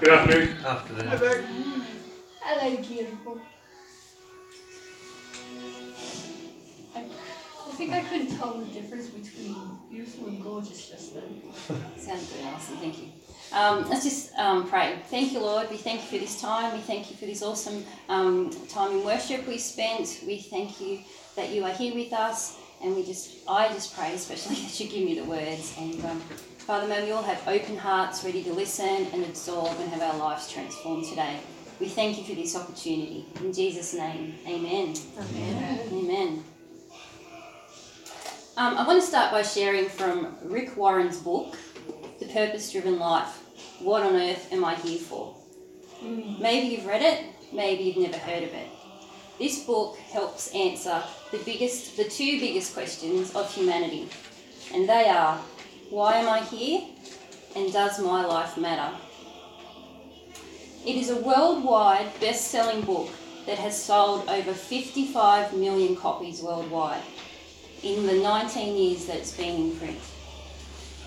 Good afternoon. Afternoon. Hello, beautiful. I, I think I couldn't tell the difference between beautiful and gorgeous just then. Sounds good, Alison. Thank you. Um, let's just um, pray. Thank you, Lord. We thank you for this time. We thank you for this awesome um, time in worship we spent. We thank you that you are here with us. And we just, I just pray, especially that you give me the words. And um, Father, may we all have open hearts, ready to listen and absorb and have our lives transformed today. We thank you for this opportunity. In Jesus' name, amen. Amen. Amen. Um, I want to start by sharing from Rick Warren's book, The Purpose Driven Life What on Earth Am I Here For? Maybe you've read it, maybe you've never heard of it. This book helps answer the biggest, the two biggest questions of humanity, and they are why am I here and does my life matter? It is a worldwide best selling book that has sold over 55 million copies worldwide in the 19 years that it's been in print.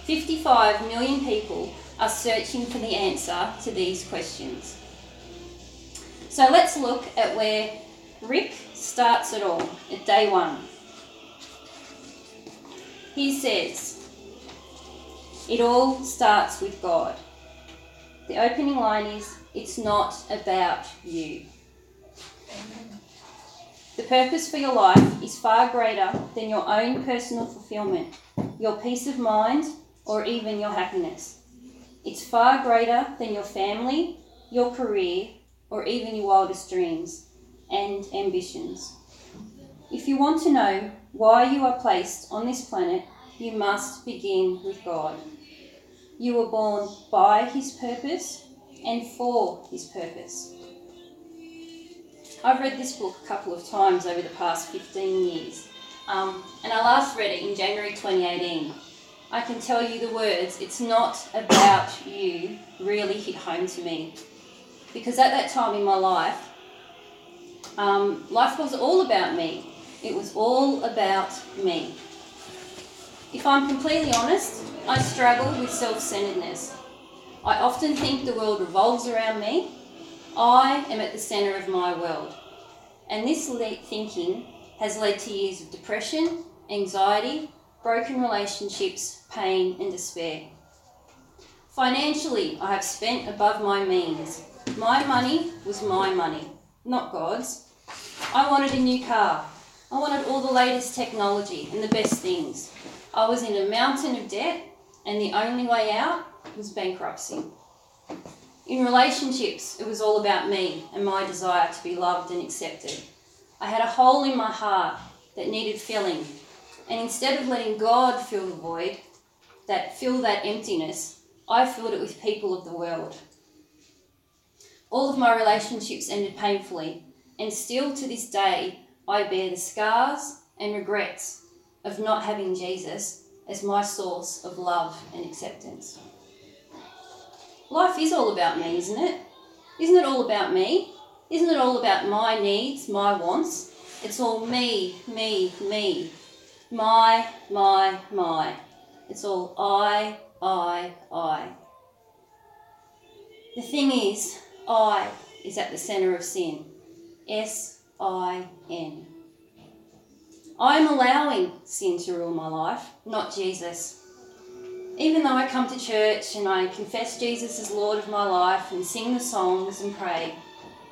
55 million people are searching for the answer to these questions. So let's look at where Rick starts it all at day one. He says, It all starts with God. The opening line is, It's not about you. The purpose for your life is far greater than your own personal fulfillment, your peace of mind, or even your happiness. It's far greater than your family, your career, or even your wildest dreams and ambitions. If you want to know why you are placed on this planet, you must begin with God. You were born by His purpose and for His purpose. I've read this book a couple of times over the past 15 years, um, and I last read it in January 2018. I can tell you the words, it's not about you, really hit home to me. Because at that time in my life, um, life was all about me. It was all about me. If I'm completely honest, I struggle with self centeredness. I often think the world revolves around me. I am at the centre of my world. And this thinking has led to years of depression, anxiety, broken relationships, pain, and despair. Financially, I have spent above my means. My money was my money, not God's. I wanted a new car. I wanted all the latest technology and the best things. I was in a mountain of debt, and the only way out was bankruptcy. In relationships, it was all about me and my desire to be loved and accepted. I had a hole in my heart that needed filling, and instead of letting God fill the void, that fill that emptiness, I filled it with people of the world. All of my relationships ended painfully, and still to this day, I bear the scars and regrets of not having Jesus as my source of love and acceptance. Life is all about me, isn't it? Isn't it all about me? Isn't it all about my needs, my wants? It's all me, me, me. My, my, my. It's all I, I, I. The thing is, I is at the centre of sin. S I N. I am allowing sin to rule my life, not Jesus. Even though I come to church and I confess Jesus as Lord of my life and sing the songs and pray,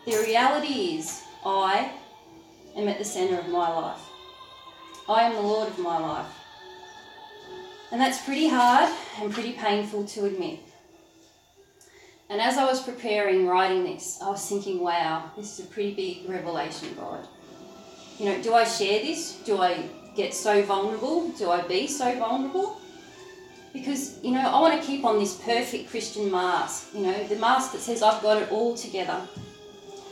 the reality is I am at the centre of my life. I am the Lord of my life. And that's pretty hard and pretty painful to admit. And as I was preparing writing this, I was thinking, wow, this is a pretty big revelation, God. You know, do I share this? Do I get so vulnerable? Do I be so vulnerable? Because, you know, I want to keep on this perfect Christian mask, you know, the mask that says I've got it all together.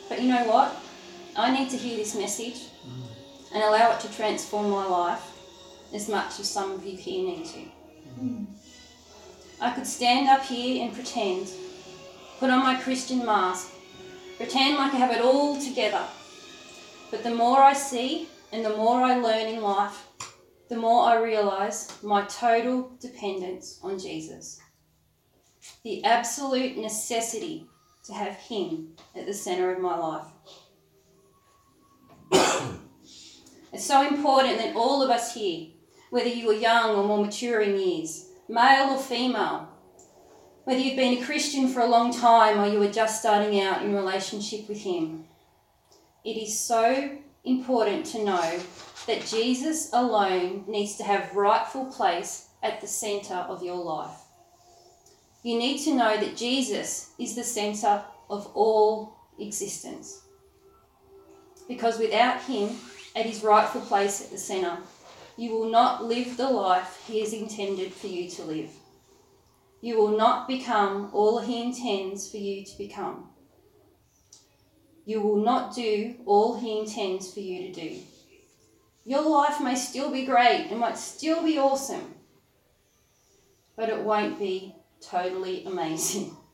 But you know what? I need to hear this message and allow it to transform my life as much as some of you here need to. Mm. I could stand up here and pretend, put on my Christian mask, pretend like I have it all together. But the more I see and the more I learn in life, the more I realise my total dependence on Jesus. The absolute necessity to have Him at the centre of my life. it's so important that all of us here, whether you are young or more mature in years, male or female, whether you've been a Christian for a long time or you are just starting out in relationship with Him, it is so important to know that Jesus alone needs to have rightful place at the centre of your life. You need to know that Jesus is the centre of all existence. Because without Him at His rightful place at the centre, you will not live the life He has intended for you to live. You will not become all He intends for you to become. You will not do all He intends for you to do. Your life may still be great, it might still be awesome, but it won't be totally amazing.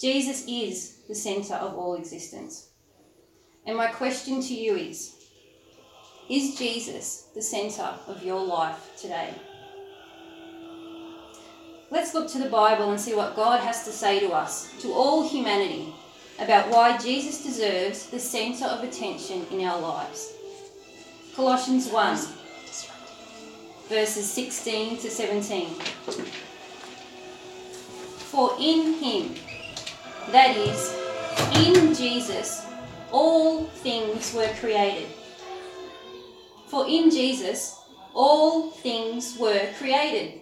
Jesus is the centre of all existence. And my question to you is Is Jesus the centre of your life today? Let's look to the Bible and see what God has to say to us, to all humanity, about why Jesus deserves the centre of attention in our lives. Colossians 1, verses 16 to 17. For in him, that is, in Jesus, all things were created. For in Jesus, all things were created.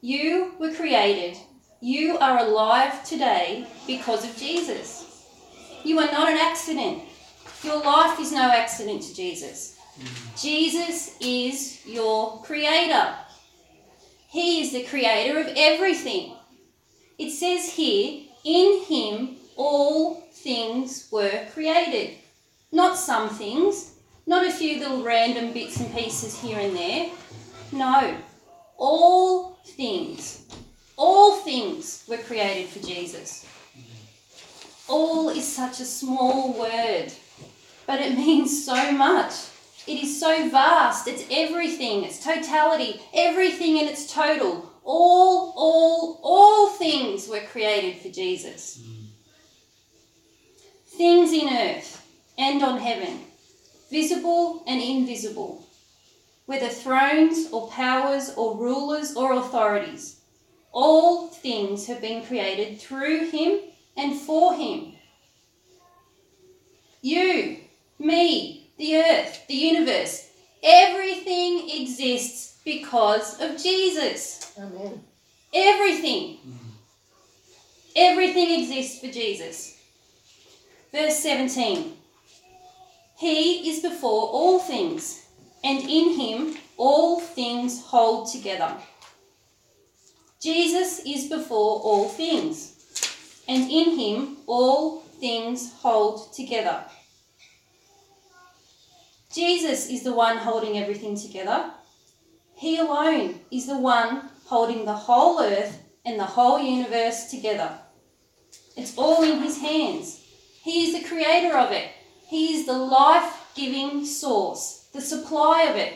You were created. You are alive today because of Jesus. You are not an accident. Your life is no accident to Jesus. Jesus is your creator. He is the creator of everything. It says here, in him all things were created. Not some things, not a few little random bits and pieces here and there. No, all things. All things were created for Jesus. All is such a small word, but it means so much. It is so vast. It's everything, it's totality, everything in its total. All, all, all things were created for Jesus. Things in earth and on heaven, visible and invisible, whether thrones or powers or rulers or authorities, all things have been created through him and for him. You, me, the earth, the universe, everything exists because of Jesus. Amen. Everything. Everything exists for Jesus. Verse 17 He is before all things, and in him all things hold together. Jesus is before all things, and in him all things hold together. Jesus is the one holding everything together. He alone is the one holding the whole earth and the whole universe together. It's all in his hands. He is the creator of it. He is the life giving source, the supply of it.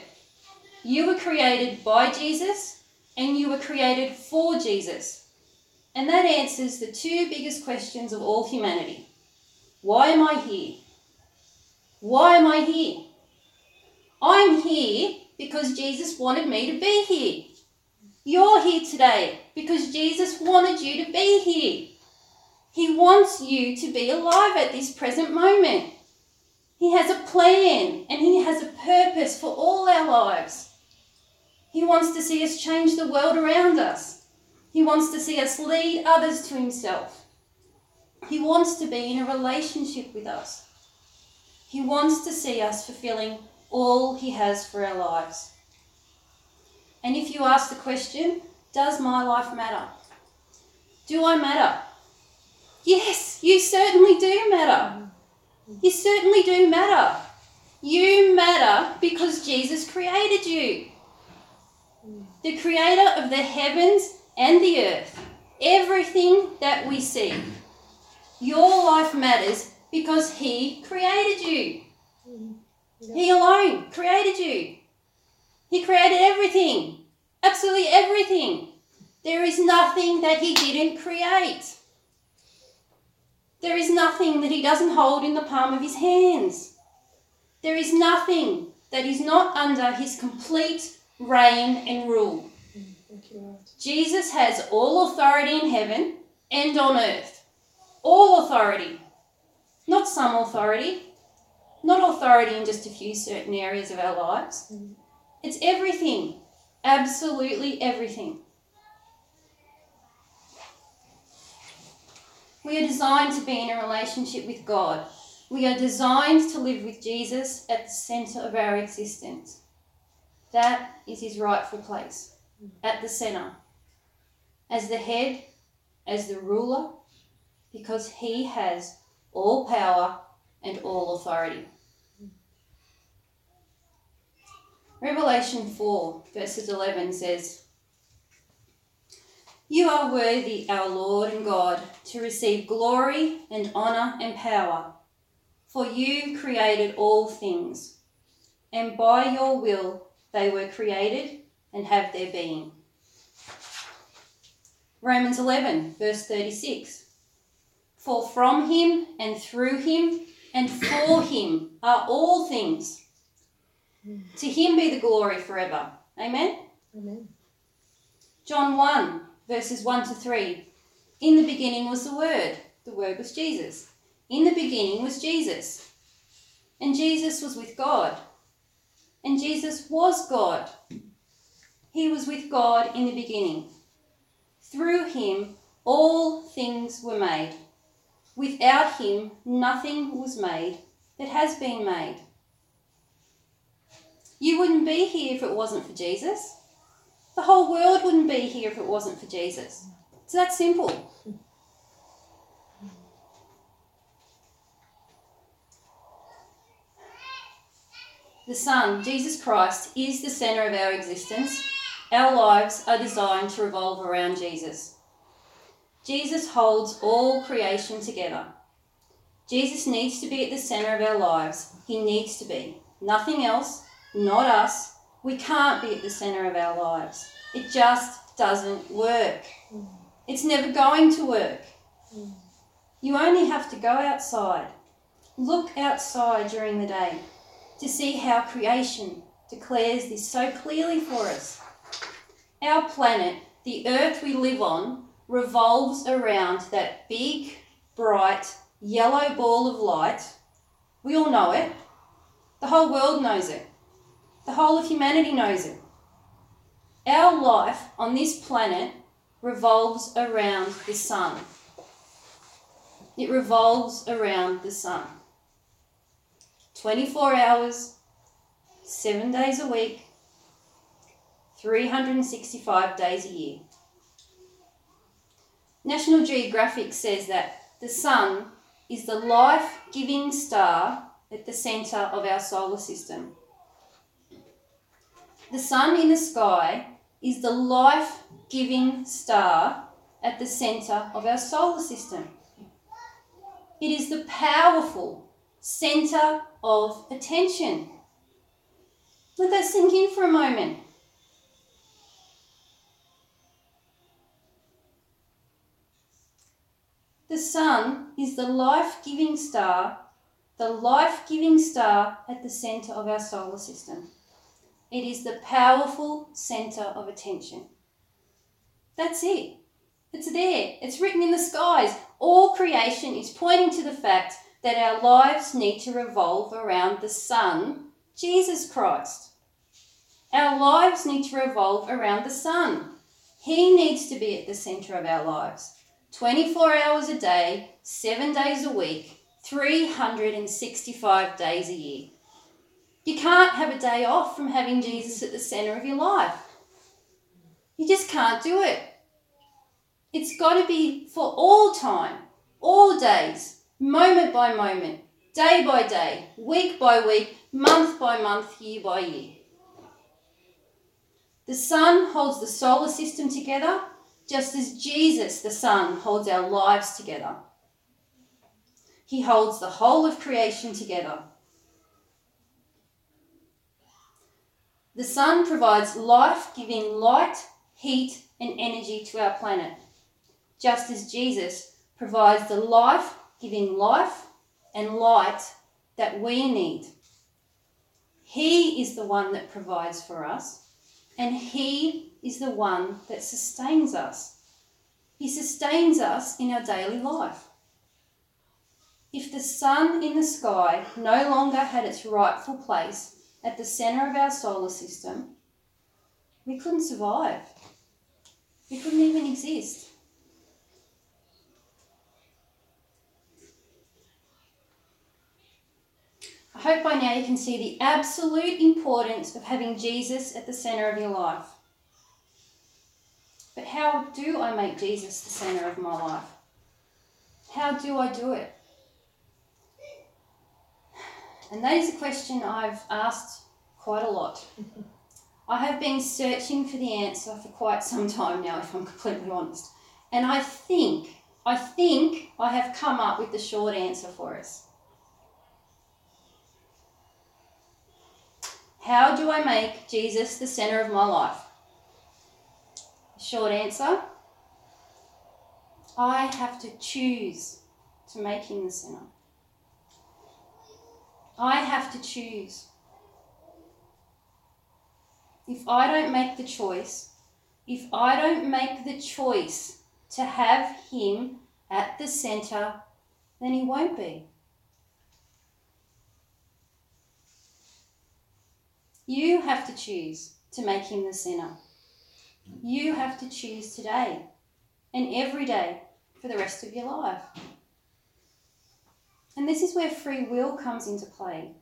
You were created by Jesus and you were created for Jesus. And that answers the two biggest questions of all humanity Why am I here? Why am I here? I'm here because Jesus wanted me to be here. You're here today because Jesus wanted you to be here. He wants you to be alive at this present moment. He has a plan and He has a purpose for all our lives. He wants to see us change the world around us. He wants to see us lead others to Himself. He wants to be in a relationship with us. He wants to see us fulfilling all He has for our lives. And if you ask the question, does my life matter? Do I matter? Yes, you certainly do matter. You certainly do matter. You matter because Jesus created you. The creator of the heavens and the earth. Everything that we see. Your life matters because He created you. He alone created you. He created everything. Absolutely everything. There is nothing that he didn't create. There is nothing that he doesn't hold in the palm of his hands. There is nothing that is not under his complete reign and rule. You. Jesus has all authority in heaven and on earth. All authority. Not some authority. Not authority in just a few certain areas of our lives. Mm. It's everything. Absolutely everything. We are designed to be in a relationship with God. We are designed to live with Jesus at the centre of our existence. That is his rightful place, at the centre, as the head, as the ruler, because he has all power and all authority. Revelation 4, verses 11 says, You are worthy, our Lord and God, to receive glory and honour and power, for you created all things, and by your will they were created and have their being. Romans 11, verse 36. For from him and through him and for him are all things. To him be the glory forever. Amen. Amen. John 1, verses 1 to 3. In the beginning was the Word. The Word was Jesus. In the beginning was Jesus. And Jesus was with God. And Jesus was God. He was with God in the beginning. Through him all things were made. Without him nothing was made that has been made. You wouldn't be here if it wasn't for Jesus. The whole world wouldn't be here if it wasn't for Jesus. It's that simple. The Son, Jesus Christ, is the centre of our existence. Our lives are designed to revolve around Jesus. Jesus holds all creation together. Jesus needs to be at the centre of our lives. He needs to be. Nothing else, not us. We can't be at the centre of our lives. It just doesn't work. Mm. It's never going to work. Mm. You only have to go outside. Look outside during the day to see how creation declares this so clearly for us. Our planet, the earth we live on, revolves around that big, bright, yellow ball of light. We all know it. The whole world knows it. The whole of humanity knows it. Our life on this planet revolves around the sun. It revolves around the sun. 24 hours, 7 days a week, 365 days a year. National Geographic says that the sun is the life giving star at the centre of our solar system. The sun in the sky is the life giving star at the centre of our solar system. It is the powerful centre of attention. Let that sink in for a moment. The sun is the life giving star, the life giving star at the centre of our solar system. It is the powerful centre of attention. That's it. It's there. It's written in the skies. All creation is pointing to the fact that our lives need to revolve around the Son, Jesus Christ. Our lives need to revolve around the Son. He needs to be at the centre of our lives. 24 hours a day, 7 days a week, 365 days a year. You can't have a day off from having Jesus at the centre of your life. You just can't do it. It's got to be for all time, all days, moment by moment, day by day, week by week, month by month, year by year. The sun holds the solar system together just as Jesus, the Son, holds our lives together. He holds the whole of creation together. The sun provides life giving light, heat, and energy to our planet, just as Jesus provides the life giving life and light that we need. He is the one that provides for us, and He is the one that sustains us. He sustains us in our daily life. If the sun in the sky no longer had its rightful place at the centre of our solar system, we couldn't survive. We couldn't even exist. I hope by now you can see the absolute importance of having Jesus at the centre of your life. But how do I make Jesus the centre of my life? How do I do it? And that is a question I've asked quite a lot. I have been searching for the answer for quite some time now, if I'm completely honest. And I think, I think I have come up with the short answer for us. How do I make Jesus the centre of my life? Short answer I have to choose to make him the centre. I have to choose. If I don't make the choice, if I don't make the choice to have him at the centre, then he won't be. You have to choose to make him the centre. You have to choose today and every day for the rest of your life. And this is where free will comes into play.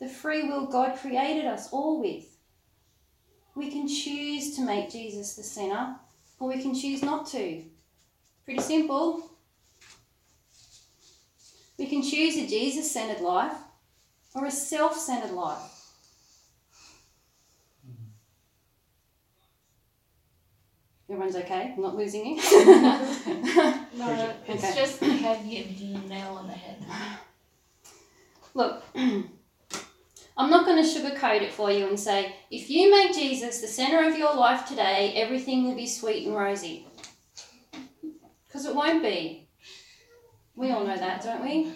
The free will God created us all with. We can choose to make Jesus the centre, or we can choose not to. Pretty simple. We can choose a Jesus centered life or a self centered life. Mm-hmm. Everyone's okay? I'm not losing you? No, it's Okay. just I had you the nail on the head. Look, I'm not going to sugarcoat it for you and say, if you make Jesus the center of your life today, everything will be sweet and rosy. Because it won't be. We all know that, don't we?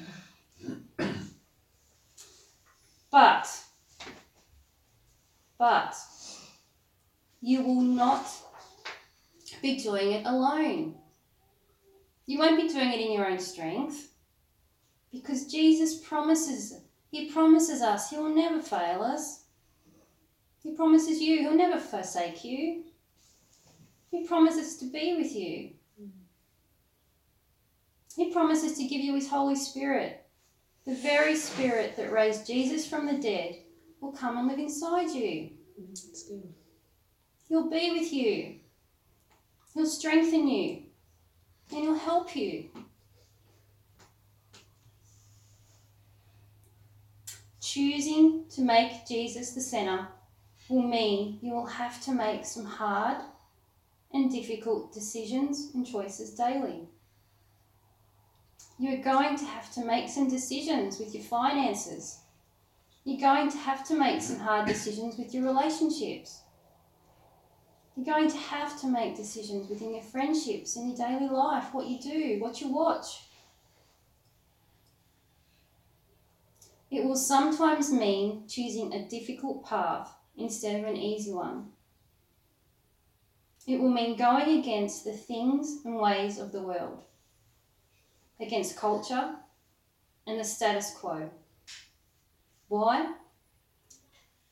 But, but, you will not be doing it alone. You won't be doing it in your own strength. Because Jesus promises, He promises us He will never fail us. He promises you He'll never forsake you. He promises to be with you. He promises to give you His Holy Spirit. The very Spirit that raised Jesus from the dead will come and live inside you. He'll be with you. He'll strengthen you. And he'll help you. Choosing to make Jesus the centre will mean you will have to make some hard and difficult decisions and choices daily. You're going to have to make some decisions with your finances. You're going to have to make some hard decisions with your relationships. You're going to have to make decisions within your friendships, in your daily life, what you do, what you watch. It will sometimes mean choosing a difficult path instead of an easy one. It will mean going against the things and ways of the world, against culture and the status quo. Why?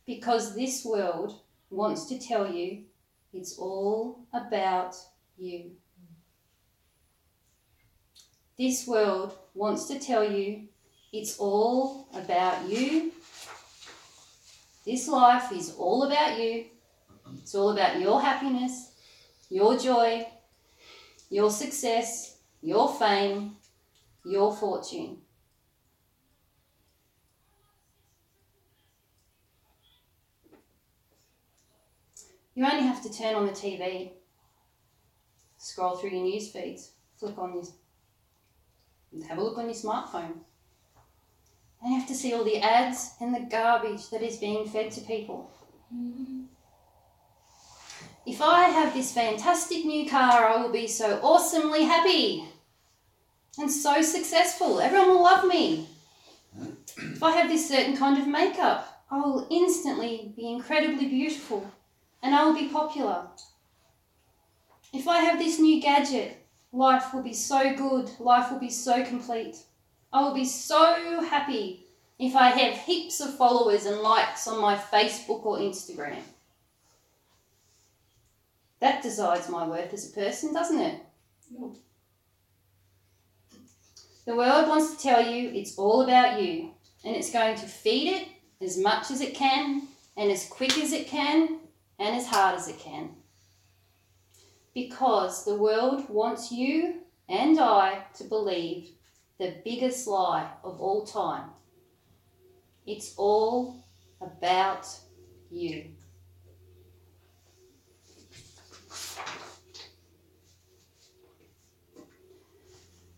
Because this world wants to tell you it's all about you. This world wants to tell you it's all about you. This life is all about you. It's all about your happiness, your joy, your success, your fame, your fortune. You only have to turn on the TV, scroll through your news feeds, flick on your, have a look on your smartphone. And you have to see all the ads and the garbage that is being fed to people. If I have this fantastic new car, I will be so awesomely happy and so successful. Everyone will love me. If I have this certain kind of makeup, I will instantly be incredibly beautiful and I will be popular. If I have this new gadget, life will be so good, life will be so complete. I will be so happy if I have heaps of followers and likes on my Facebook or Instagram. That decides my worth as a person, doesn't it? Nope. The world wants to tell you it's all about you, and it's going to feed it as much as it can, and as quick as it can, and as hard as it can. Because the world wants you and I to believe the biggest lie of all time. It's all about you.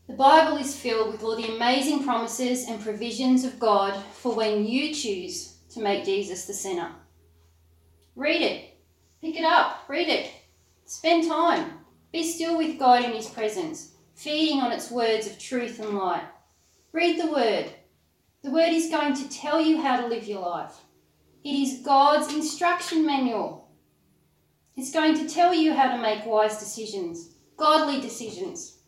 The Bible is filled with all the amazing promises and provisions of God for when you choose to make Jesus the centre. Read it, pick it up, read it, spend time, be still with God in His presence, feeding on its words of truth and light. Read the Word. The Word is going to tell you how to live your life. It is God's instruction manual. It's going to tell you how to make wise decisions, godly decisions.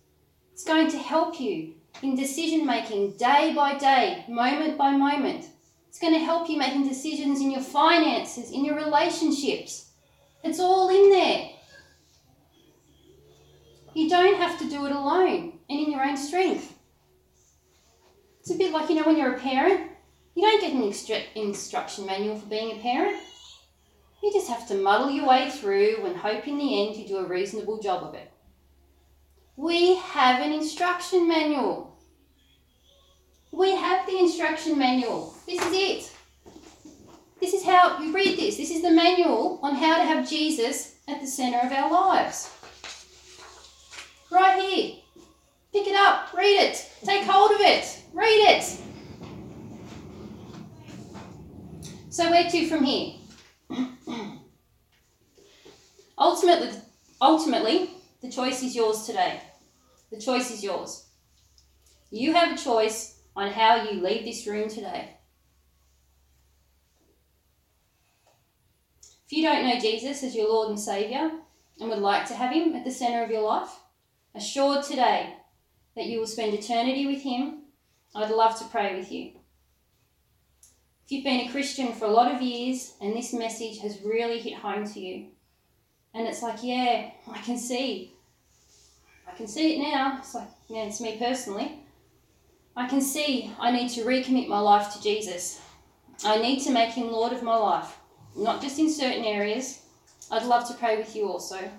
It's going to help you in decision making day by day, moment by moment. It's going to help you making decisions in your finances, in your relationships. It's all in there. You don't have to do it alone and in your own strength. It's a bit like, you know, when you're a parent, you don't get an extra instruction manual for being a parent. You just have to muddle your way through and hope in the end you do a reasonable job of it. We have an instruction manual. We have the instruction manual. This is it. This is how you read this. This is the manual on how to have Jesus at the center of our lives. Right here. Pick it up, read it, take hold of it, read it. So, where to from here? ultimately, ultimately, the choice is yours today. The choice is yours. You have a choice on how you leave this room today. If you don't know Jesus as your Lord and Saviour and would like to have Him at the centre of your life, assured today that you will spend eternity with Him, I'd love to pray with you. If you've been a Christian for a lot of years and this message has really hit home to you, and it's like, yeah, I can see. I can see it now. It's like, yeah, it's me personally. I can see I need to recommit my life to Jesus. I need to make him Lord of my life, not just in certain areas. I'd love to pray with you also.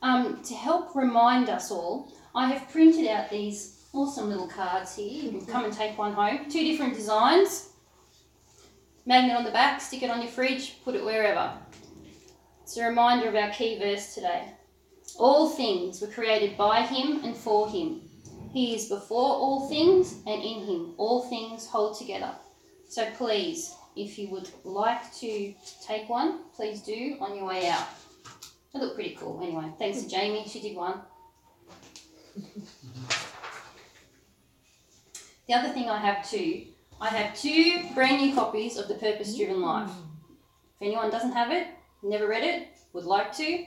Um, to help remind us all, I have printed out these awesome little cards here. You can come and take one home. Two different designs. Magnet on the back, stick it on your fridge, put it wherever. It's a reminder of our key verse today. All things were created by him and for him. He is before all things, and in him all things hold together. So please, if you would like to take one, please do on your way out. They look pretty cool anyway. Thanks to Jamie, she did one. The other thing I have too, I have two brand new copies of The Purpose Driven Life. If anyone doesn't have it, never read it, would like to,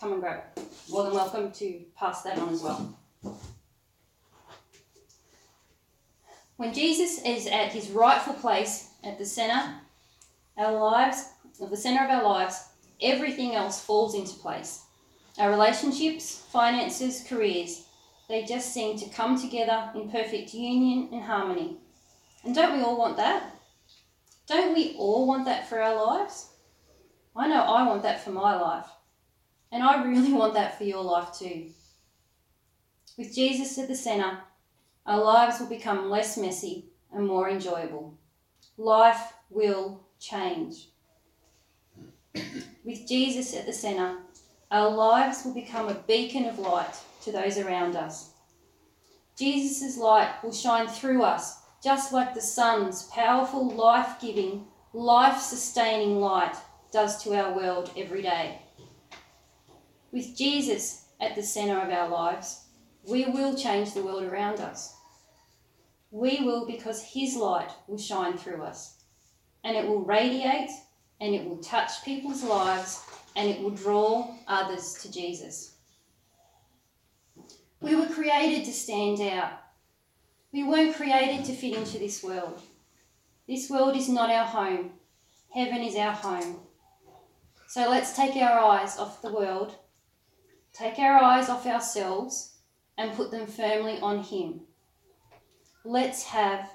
come and grab it. More than welcome to pass that on as well. When Jesus is at his rightful place at the center, our lives, at the center of our lives, everything else falls into place. Our relationships, finances, careers, they just seem to come together in perfect union and harmony. And don't we all want that? Don't we all want that for our lives? I know I want that for my life. And I really want that for your life too. With Jesus at the centre, our lives will become less messy and more enjoyable. Life will change. With Jesus at the centre, our lives will become a beacon of light to those around us. Jesus' light will shine through us, just like the sun's powerful, life giving, life sustaining light does to our world every day. With Jesus at the centre of our lives, we will change the world around us. We will because His light will shine through us and it will radiate and it will touch people's lives and it will draw others to Jesus. We were created to stand out. We weren't created to fit into this world. This world is not our home. Heaven is our home. So let's take our eyes off the world, take our eyes off ourselves, and put them firmly on Him. Let's have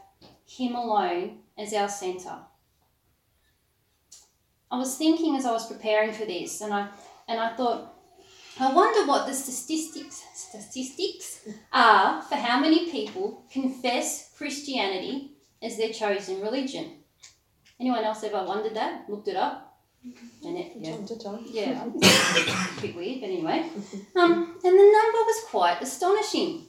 Him alone as our centre. I was thinking as I was preparing for this, and I and I thought, I wonder what the statistics statistics are for how many people confess Christianity as their chosen religion. Anyone else ever wondered that? Looked it up? Jeanette, yeah. Time to time. Yeah, a bit weird, but anyway. Um, and the number was quite astonishing.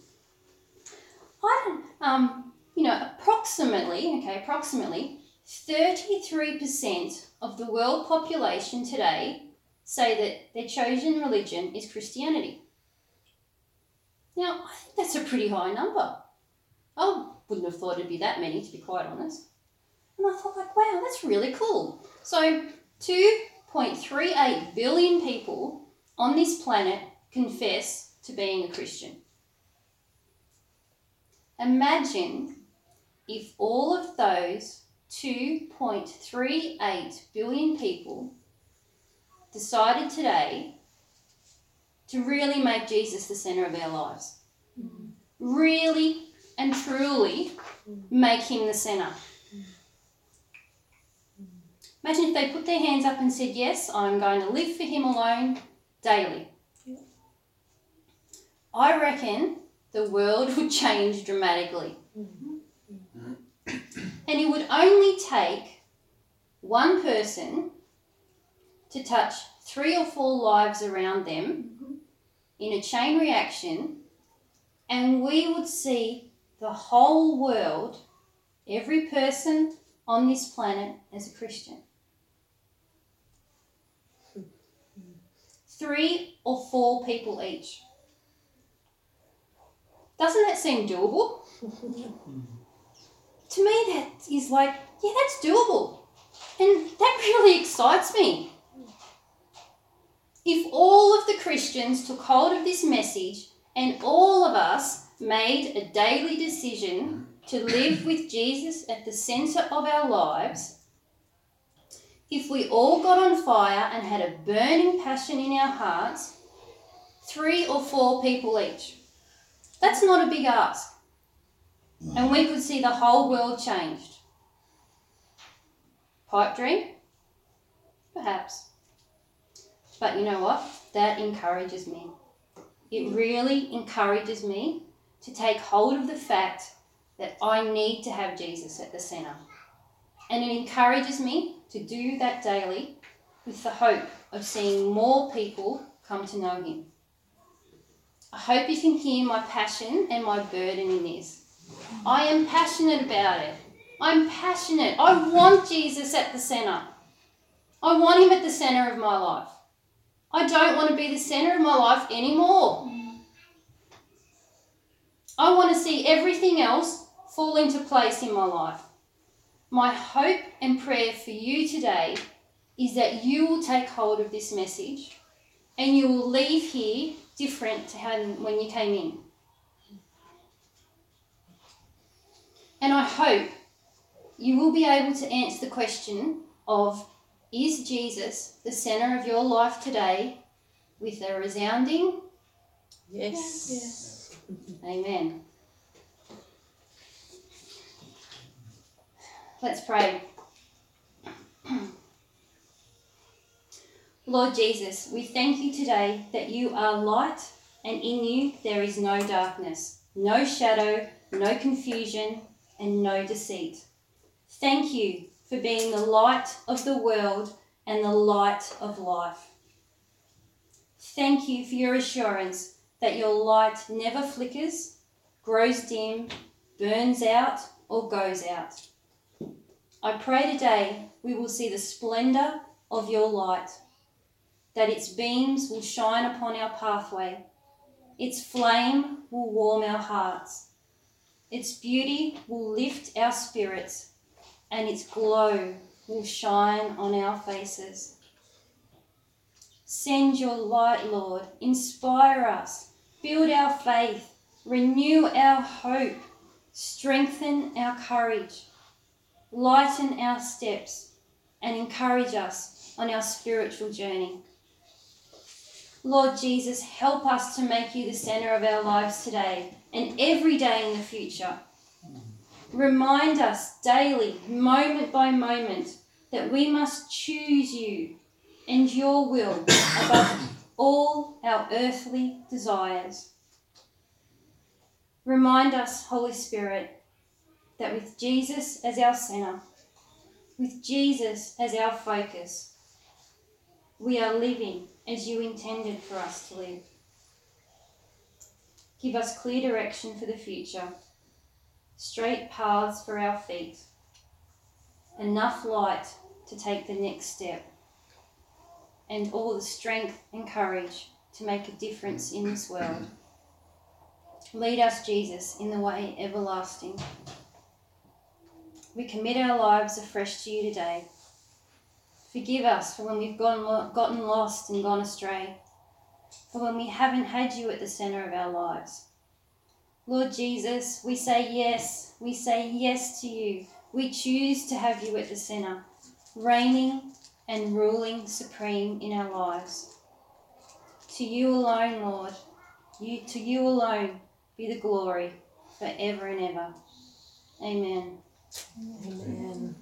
I don't, um, you know, approximately, okay, approximately 33% of the world population today say that their chosen religion is Christianity. Now, I think that's a pretty high number. I wouldn't have thought it'd be that many, to be quite honest. And I thought, like, wow, that's really cool. So, 2.38 billion people on this planet confess to being a Christian. Imagine if all of those 2.38 billion people decided today to really make Jesus the centre of their lives. Really and truly make him the centre. Imagine if they put their hands up and said, Yes, I'm going to live for him alone daily. I reckon the world would change dramatically. Mm-hmm. And it would only take one person to touch three or four lives around them mm-hmm. in a chain reaction, and we would see the whole world, every person on this planet, as a Christian. Three or four people each. Doesn't that seem doable? to me, that is like, yeah, that's doable. And that really excites me. If all of the Christians took hold of this message and all of us made a daily decision to live with Jesus at the centre of our lives, if we all got on fire and had a burning passion in our hearts, three or four people each, that's not a big ask. And we could see the whole world changed. Pipe dream? Perhaps. But you know what? That encourages me. It really encourages me to take hold of the fact that I need to have Jesus at the centre. And it encourages me to do that daily with the hope of seeing more people come to know Him. I hope you can hear my passion and my burden in this. I am passionate about it. I'm passionate. I want Jesus at the centre. I want Him at the centre of my life. I don't want to be the centre of my life anymore. I want to see everything else fall into place in my life. My hope and prayer for you today is that you will take hold of this message and you will leave here different to how when you came in. And I hope you will be able to answer the question of is Jesus the centre of your life today with a resounding Yes. Yes. Amen. Let's pray. Lord Jesus, we thank you today that you are light and in you there is no darkness, no shadow, no confusion, and no deceit. Thank you for being the light of the world and the light of life. Thank you for your assurance that your light never flickers, grows dim, burns out, or goes out. I pray today we will see the splendour of your light, that its beams will shine upon our pathway, its flame will warm our hearts, its beauty will lift our spirits, and its glow will shine on our faces. Send your light, Lord, inspire us, build our faith, renew our hope, strengthen our courage, lighten our steps, and encourage us on our spiritual journey. Lord Jesus, help us to make you the centre of our lives today and every day in the future. Remind us daily, moment by moment, that we must choose you and your will above all our earthly desires. Remind us, Holy Spirit, that with Jesus as our centre, with Jesus as our focus, we are living as you intended for us to live. Give us clear direction for the future, straight paths for our feet, enough light to take the next step, and all the strength and courage to make a difference in this world. Lead us, Jesus, in the way everlasting. We commit our lives afresh to you today. Forgive us for when we've gone, gotten lost and gone astray, for when we haven't had you at the centre of our lives. Lord Jesus, we say yes. We say yes to you. We choose to have you at the centre, reigning and ruling supreme in our lives. To you alone, Lord, you, to you alone be the glory forever and ever. Amen. Amen.